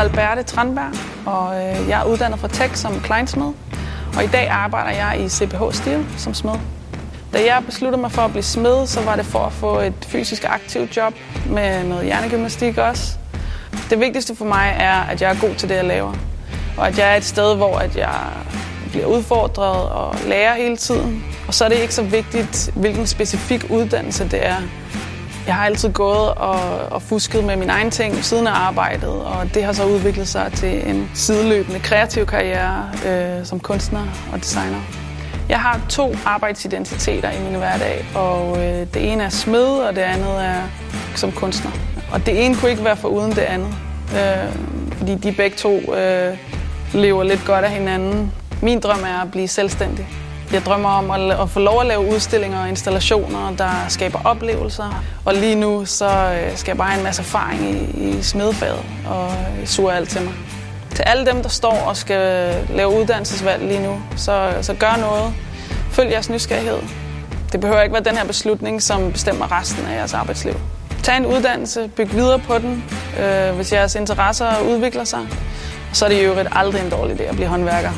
hedder Alberte Tranberg, og øh, jeg er uddannet fra Tech som kleinsmed. Og i dag arbejder jeg i CPH Steel som smed. Da jeg besluttede mig for at blive smed, så var det for at få et fysisk aktivt job med noget hjernegymnastik også. Det vigtigste for mig er, at jeg er god til det, jeg laver. Og at jeg er et sted, hvor at jeg bliver udfordret og lærer hele tiden. Og så er det ikke så vigtigt, hvilken specifik uddannelse det er. Jeg har altid gået og, og fusket med mine egne ting siden af arbejdet, og det har så udviklet sig til en sideløbende kreativ karriere øh, som kunstner og designer. Jeg har to arbejdsidentiteter i min hverdag, og øh, det ene er smed, og det andet er som kunstner. Og det ene kunne ikke være for uden det andet, øh, fordi de begge to øh, lever lidt godt af hinanden. Min drøm er at blive selvstændig. Jeg drømmer om at, at få lov at lave udstillinger og installationer, der skaber oplevelser. Og lige nu så øh, skal jeg bare have en masse erfaring i, i smedfaget og suger alt til mig. Til alle dem, der står og skal lave uddannelsesvalg lige nu, så, så gør noget. Følg jeres nysgerrighed. Det behøver ikke være den her beslutning, som bestemmer resten af jeres arbejdsliv. Tag en uddannelse, byg videre på den, øh, hvis jeres interesser udvikler sig. Så er det i øvrigt aldrig en dårlig idé at blive håndværker.